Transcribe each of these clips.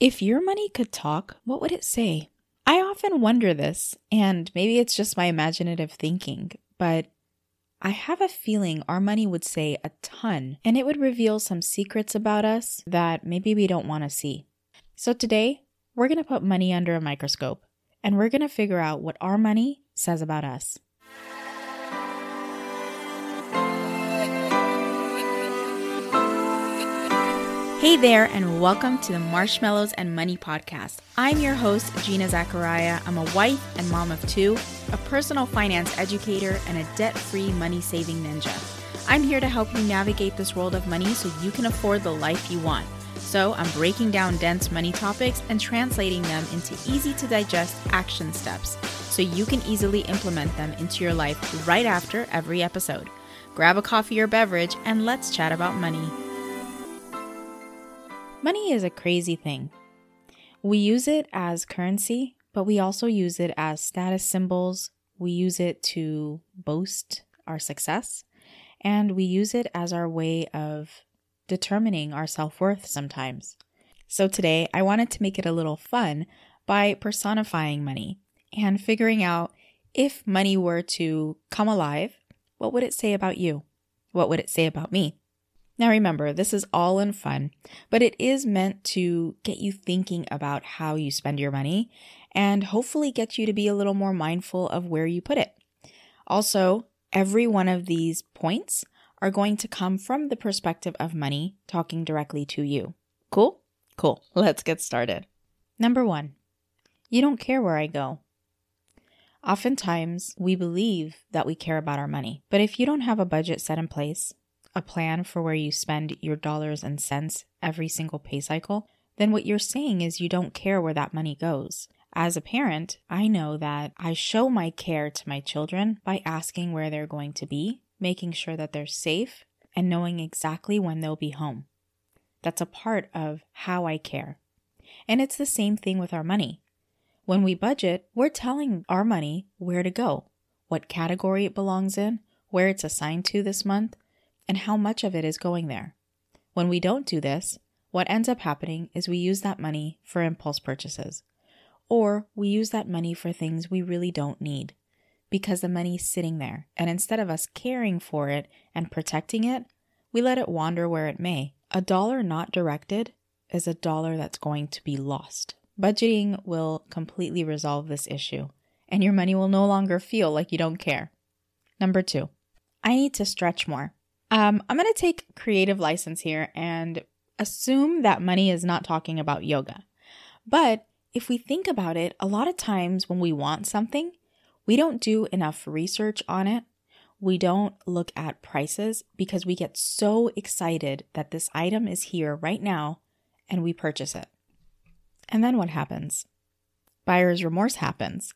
If your money could talk, what would it say? I often wonder this, and maybe it's just my imaginative thinking, but I have a feeling our money would say a ton and it would reveal some secrets about us that maybe we don't want to see. So today, we're going to put money under a microscope and we're going to figure out what our money says about us. Hey there, and welcome to the Marshmallows and Money Podcast. I'm your host, Gina Zaccaria. I'm a wife and mom of two, a personal finance educator, and a debt free money saving ninja. I'm here to help you navigate this world of money so you can afford the life you want. So, I'm breaking down dense money topics and translating them into easy to digest action steps so you can easily implement them into your life right after every episode. Grab a coffee or beverage and let's chat about money. Money is a crazy thing. We use it as currency, but we also use it as status symbols. We use it to boast our success, and we use it as our way of determining our self worth sometimes. So today, I wanted to make it a little fun by personifying money and figuring out if money were to come alive, what would it say about you? What would it say about me? Now remember, this is all in fun, but it is meant to get you thinking about how you spend your money and hopefully get you to be a little more mindful of where you put it. Also, every one of these points are going to come from the perspective of money talking directly to you. Cool? Cool. Let's get started. Number one, you don't care where I go. Oftentimes, we believe that we care about our money, but if you don't have a budget set in place, a plan for where you spend your dollars and cents every single pay cycle, then what you're saying is you don't care where that money goes. As a parent, I know that I show my care to my children by asking where they're going to be, making sure that they're safe, and knowing exactly when they'll be home. That's a part of how I care. And it's the same thing with our money. When we budget, we're telling our money where to go, what category it belongs in, where it's assigned to this month, and how much of it is going there. When we don't do this, what ends up happening is we use that money for impulse purchases, or we use that money for things we really don't need because the money's sitting there, and instead of us caring for it and protecting it, we let it wander where it may. A dollar not directed is a dollar that's going to be lost. Budgeting will completely resolve this issue, and your money will no longer feel like you don't care. Number two, I need to stretch more. Um, I'm going to take creative license here and assume that money is not talking about yoga. But if we think about it, a lot of times when we want something, we don't do enough research on it. We don't look at prices because we get so excited that this item is here right now and we purchase it. And then what happens? Buyer's remorse happens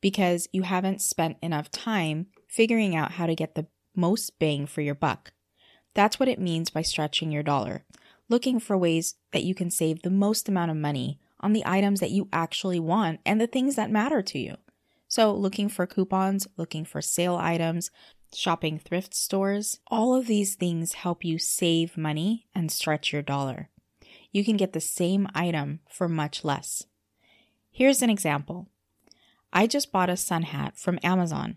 because you haven't spent enough time figuring out how to get the most bang for your buck. That's what it means by stretching your dollar, looking for ways that you can save the most amount of money on the items that you actually want and the things that matter to you. So, looking for coupons, looking for sale items, shopping thrift stores, all of these things help you save money and stretch your dollar. You can get the same item for much less. Here's an example. I just bought a sun hat from Amazon.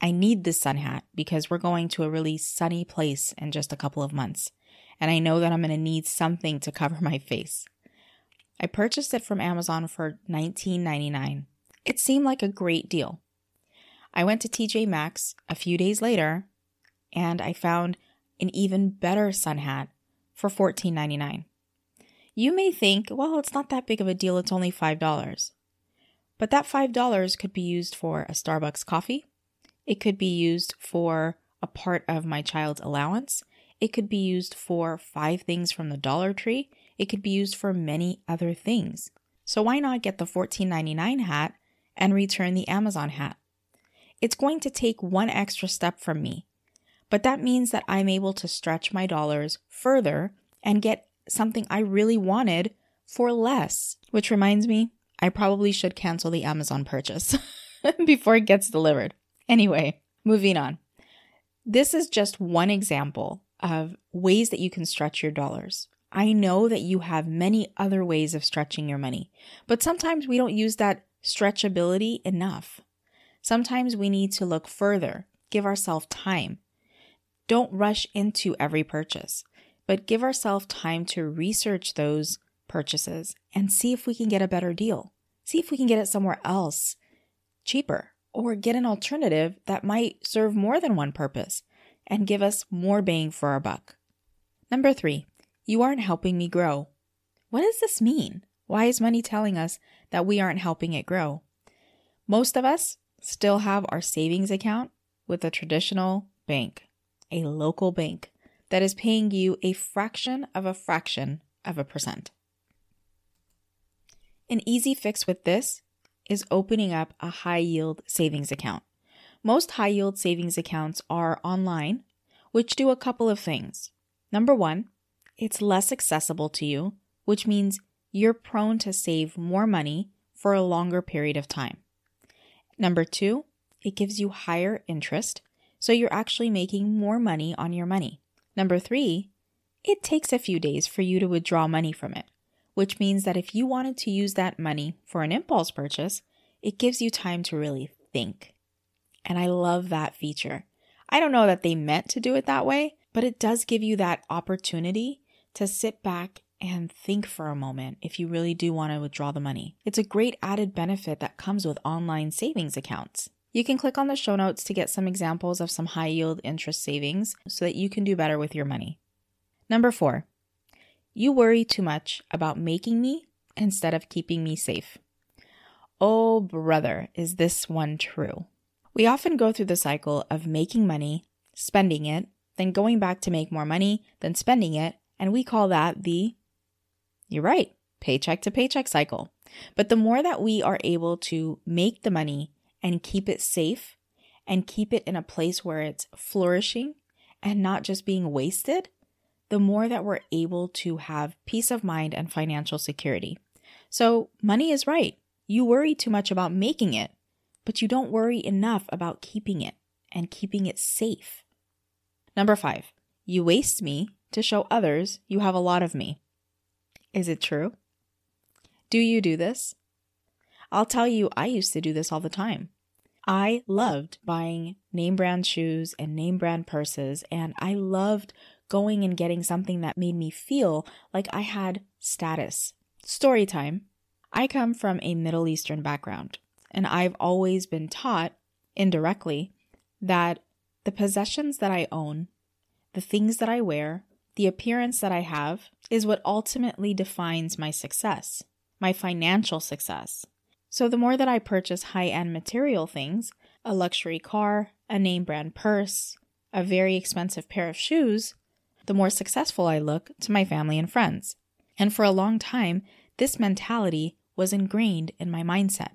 I need this sun hat because we're going to a really sunny place in just a couple of months. And I know that I'm going to need something to cover my face. I purchased it from Amazon for $19.99. It seemed like a great deal. I went to TJ Maxx a few days later and I found an even better sun hat for $14.99. You may think, well, it's not that big of a deal, it's only $5. But that $5 could be used for a Starbucks coffee, it could be used for a part of my child's allowance. It could be used for five things from the Dollar Tree. It could be used for many other things. So why not get the $14.99 hat and return the Amazon hat? It's going to take one extra step from me, but that means that I'm able to stretch my dollars further and get something I really wanted for less. Which reminds me, I probably should cancel the Amazon purchase before it gets delivered. Anyway, moving on. This is just one example of ways that you can stretch your dollars. I know that you have many other ways of stretching your money, but sometimes we don't use that stretchability enough. Sometimes we need to look further, give ourselves time. Don't rush into every purchase, but give ourselves time to research those purchases and see if we can get a better deal. See if we can get it somewhere else cheaper or get an alternative that might serve more than one purpose and give us more bang for our buck. Number three, you aren't helping me grow. What does this mean? Why is money telling us that we aren't helping it grow? Most of us still have our savings account with a traditional bank, a local bank that is paying you a fraction of a fraction of a percent. An easy fix with this is opening up a high yield savings account. Most high yield savings accounts are online, which do a couple of things. Number one, it's less accessible to you, which means you're prone to save more money for a longer period of time. Number two, it gives you higher interest, so you're actually making more money on your money. Number three, it takes a few days for you to withdraw money from it, which means that if you wanted to use that money for an impulse purchase, it gives you time to really think. And I love that feature. I don't know that they meant to do it that way, but it does give you that opportunity to sit back and think for a moment if you really do want to withdraw the money. It's a great added benefit that comes with online savings accounts. You can click on the show notes to get some examples of some high yield interest savings so that you can do better with your money. Number four, you worry too much about making me instead of keeping me safe. Oh, brother, is this one true? We often go through the cycle of making money, spending it, then going back to make more money, then spending it, and we call that the, you're right, paycheck to paycheck cycle. But the more that we are able to make the money and keep it safe and keep it in a place where it's flourishing and not just being wasted, the more that we're able to have peace of mind and financial security. So, money is right. You worry too much about making it, but you don't worry enough about keeping it and keeping it safe. Number five, you waste me to show others you have a lot of me. Is it true? Do you do this? I'll tell you, I used to do this all the time. I loved buying name brand shoes and name brand purses, and I loved going and getting something that made me feel like I had status. Story time. I come from a Middle Eastern background, and I've always been taught indirectly that the possessions that I own, the things that I wear, the appearance that I have is what ultimately defines my success, my financial success. So the more that I purchase high end material things, a luxury car, a name brand purse, a very expensive pair of shoes, the more successful I look to my family and friends. And for a long time, this mentality was ingrained in my mindset.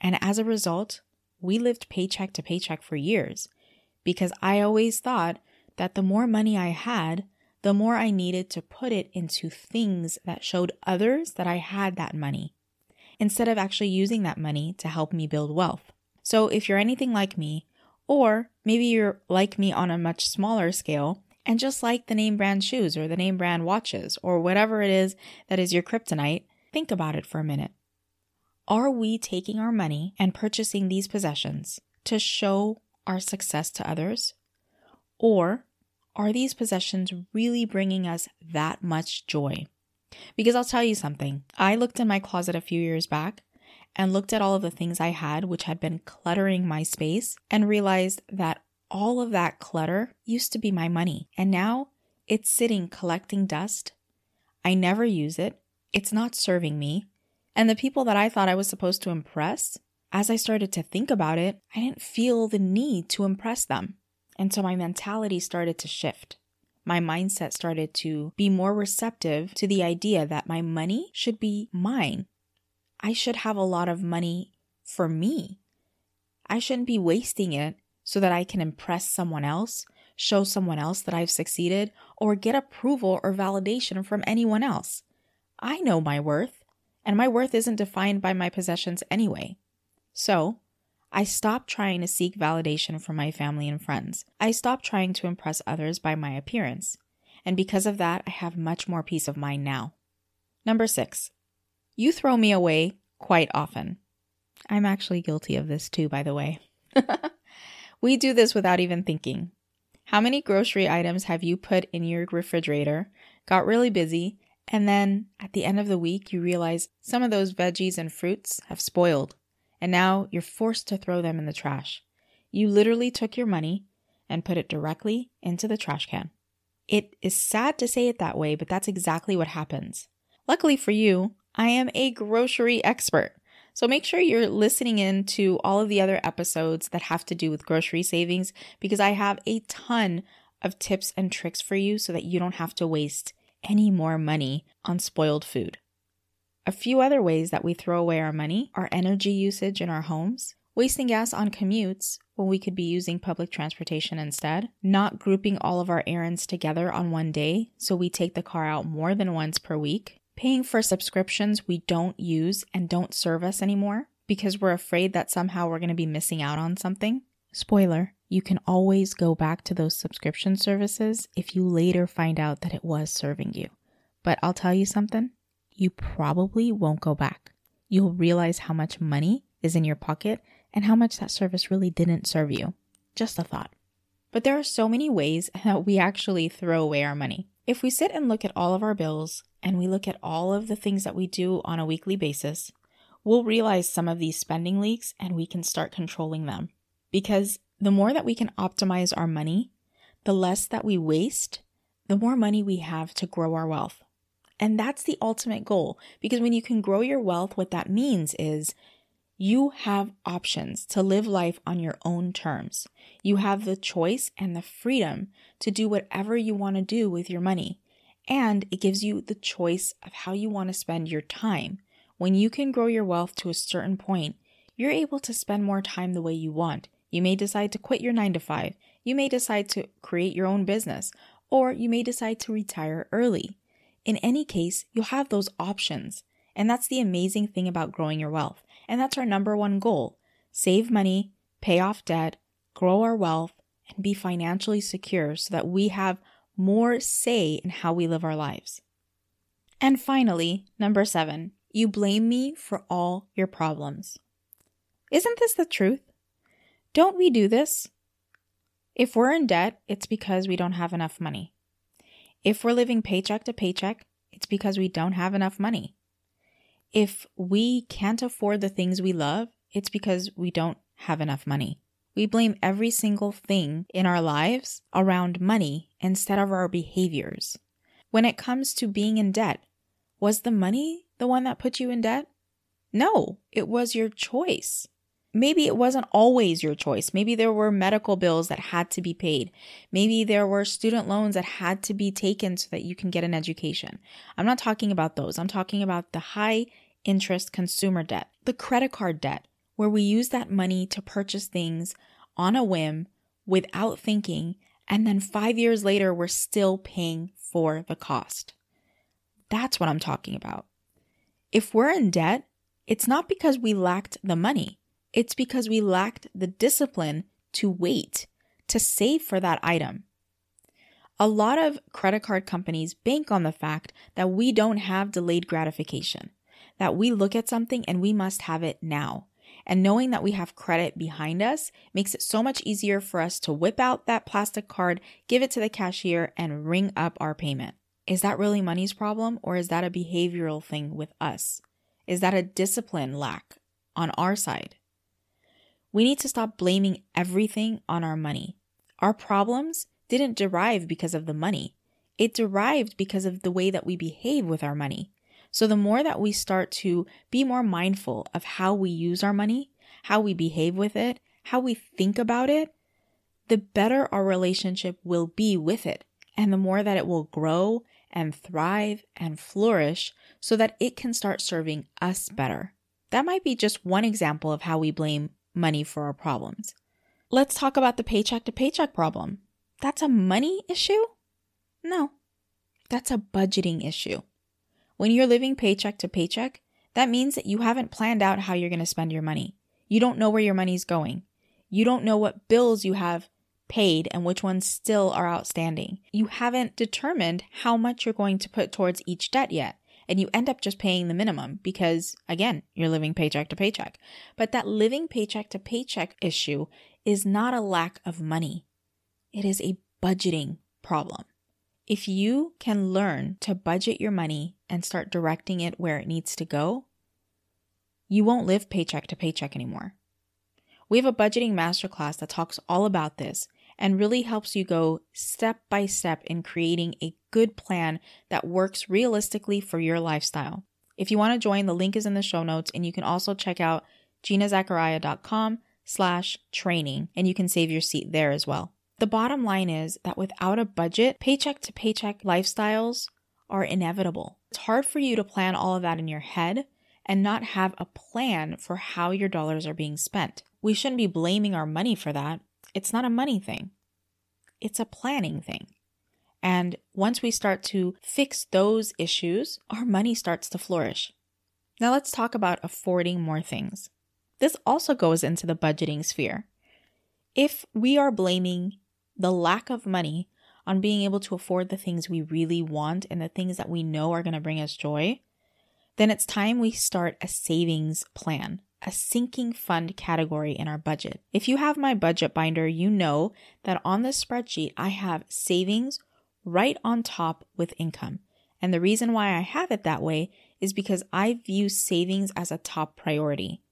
And as a result, we lived paycheck to paycheck for years because I always thought that the more money I had, the more I needed to put it into things that showed others that I had that money, instead of actually using that money to help me build wealth. So if you're anything like me, or maybe you're like me on a much smaller scale, and just like the name brand shoes or the name brand watches or whatever it is that is your kryptonite, think about it for a minute. Are we taking our money and purchasing these possessions to show our success to others? Or are these possessions really bringing us that much joy? Because I'll tell you something. I looked in my closet a few years back and looked at all of the things I had, which had been cluttering my space, and realized that all of that clutter used to be my money. And now it's sitting collecting dust. I never use it. It's not serving me. And the people that I thought I was supposed to impress, as I started to think about it, I didn't feel the need to impress them. And so my mentality started to shift. My mindset started to be more receptive to the idea that my money should be mine. I should have a lot of money for me. I shouldn't be wasting it so that I can impress someone else, show someone else that I've succeeded, or get approval or validation from anyone else. I know my worth, and my worth isn't defined by my possessions anyway. So, I stopped trying to seek validation from my family and friends. I stopped trying to impress others by my appearance. And because of that, I have much more peace of mind now. Number six, you throw me away quite often. I'm actually guilty of this too, by the way. we do this without even thinking. How many grocery items have you put in your refrigerator, got really busy, and then at the end of the week you realize some of those veggies and fruits have spoiled, and now you're forced to throw them in the trash? You literally took your money and put it directly into the trash can. It is sad to say it that way, but that's exactly what happens. Luckily for you, I am a grocery expert. So make sure you're listening in to all of the other episodes that have to do with grocery savings because I have a ton of tips and tricks for you so that you don't have to waste any more money on spoiled food. A few other ways that we throw away our money are energy usage in our homes, wasting gas on commutes when we could be using public transportation instead, not grouping all of our errands together on one day so we take the car out more than once per week, paying for subscriptions we don't use and don't serve us anymore because we're afraid that somehow we're going to be missing out on something. Spoiler, you can always go back to those subscription services if you later find out that it was serving you. But I'll tell you something, you probably won't go back. You'll realize how much money is in your pocket and how much that service really didn't serve you. Just a thought. But there are so many ways that we actually throw away our money. If we sit and look at all of our bills and we look at all of the things that we do on a weekly basis, we'll realize some of these spending leaks and we can start controlling them. Because the more that we can optimize our money, the less that we waste, the more money we have to grow our wealth. And that's the ultimate goal. Because when you can grow your wealth, what that means is you have options to live life on your own terms. You have the choice and the freedom to do whatever you want to do with your money. And it gives you the choice of how you want to spend your time. When you can grow your wealth to a certain point, you're able to spend more time the way you want. You may decide to quit your nine to five. You may decide to create your own business, or you may decide to retire early. In any case, you'll have those options. And that's the amazing thing about growing your wealth. And that's our number one goal save money, pay off debt, grow our wealth, and be financially secure so that we have more say in how we live our lives. And finally, number seven, you blame me for all your problems. Isn't this the truth? Don't we do this? If we're in debt, it's because we don't have enough money. If we're living paycheck to paycheck, it's because we don't have enough money. If we can't afford the things we love, it's because we don't have enough money. We blame every single thing in our lives around money instead of our behaviors. When it comes to being in debt, was the money the one that put you in debt? No, it was your choice. Maybe it wasn't always your choice. Maybe there were medical bills that had to be paid. Maybe there were student loans that had to be taken so that you can get an education. I'm not talking about those. I'm talking about the high interest consumer debt, the credit card debt, where we use that money to purchase things on a whim without thinking. And then five years later, we're still paying for the cost. That's what I'm talking about. If we're in debt, it's not because we lacked the money. It's because we lacked the discipline to wait, to save for that item. A lot of credit card companies bank on the fact that we don't have delayed gratification, that we look at something and we must have it now. And knowing that we have credit behind us makes it so much easier for us to whip out that plastic card, give it to the cashier, and ring up our payment. Is that really money's problem or is that a behavioral thing with us? Is that a discipline lack on our side? We need to stop blaming everything on our money. Our problems didn't derive because of the money. It derived because of the way that we behave with our money. So the more that we start to be more mindful of how we use our money, how we behave with it, how we think about it, the better our relationship will be with it. And the more that it will grow and thrive and flourish so that it can start serving us better. That might be just one example of how we blame money for our problems. Let's talk about the paycheck to paycheck problem. That's a money issue? No, that's a budgeting issue. When you're living paycheck to paycheck, that means that you haven't planned out how you're going to spend your money. You don't know where your money's going. You don't know what bills you have paid and which ones still are outstanding. You haven't determined how much you're going to put towards each debt yet. And you end up just paying the minimum because, again, you're living paycheck to paycheck. But that living paycheck to paycheck issue is not a lack of money, it is a budgeting problem. If you can learn to budget your money and start directing it where it needs to go, you won't live paycheck to paycheck anymore. We have a budgeting masterclass that talks all about this and really helps you go step by step in creating a good plan that works realistically for your lifestyle. If you want to join, the link is in the show notes, and you can also check out ginazaccaria.com slash training, and you can save your seat there as well. The bottom line is that without a budget, paycheck to paycheck lifestyles are inevitable. It's hard for you to plan all of that in your head and not have a plan for how your dollars are being spent. We shouldn't be blaming our money for that. It's not a money thing, it's a planning thing. And once we start to fix those issues, our money starts to flourish. Now let's talk about affording more things. This also goes into the budgeting sphere. If we are blaming the lack of money on being able to afford the things we really want and the things that we know are going to bring us joy, then it's time we start a savings plan a sinking fund category in our budget. If you have my budget binder, you know that on this spreadsheet, I have savings right on top with income. And the reason why I have it that way is because I view savings as a top priority.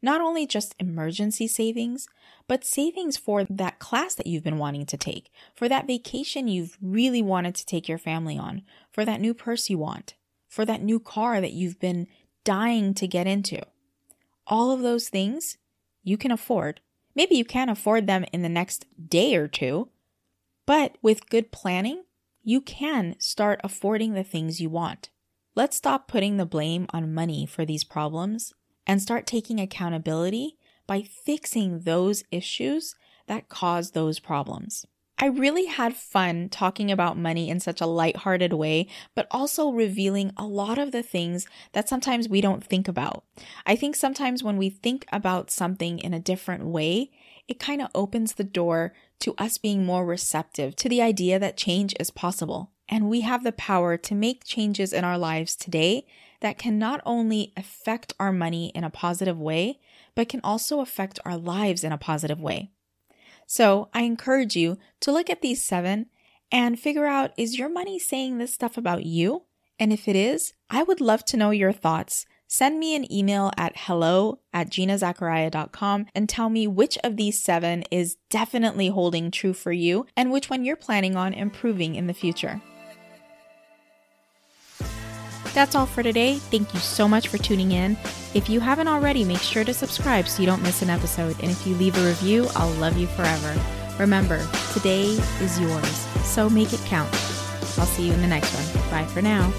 Not only just emergency savings, but savings for that class that you've been wanting to take, for that vacation you've really wanted to take your family on, for that new purse you want, for that new car that you've been dying to get into all of those things you can afford. Maybe you can't afford them in the next day or two, but with good planning, you can start affording the things you want. Let's stop putting the blame on money for these problems and start taking accountability by fixing those issues that cause those problems. I really had fun talking about money in such a lighthearted way, but also revealing a lot of the things that sometimes we don't think about. I think sometimes when we think about something in a different way, it kind of opens the door to us being more receptive to the idea that change is possible. And we have the power to make changes in our lives today that can not only affect our money in a positive way, but can also affect our lives in a positive way. So I encourage you to look at these seven and figure out is your money saying this stuff about you? And if it is, I would love to know your thoughts. Send me an email at hello at ginazaccaria.com and tell me which of these seven is definitely holding true for you and which one you're planning on improving in the future. That's all for today. Thank you so much for tuning in. If you haven't already, make sure to subscribe so you don't miss an episode. And if you leave a review, I'll love you forever. Remember, today is yours, so make it count. I'll see you in the next one. Bye for now.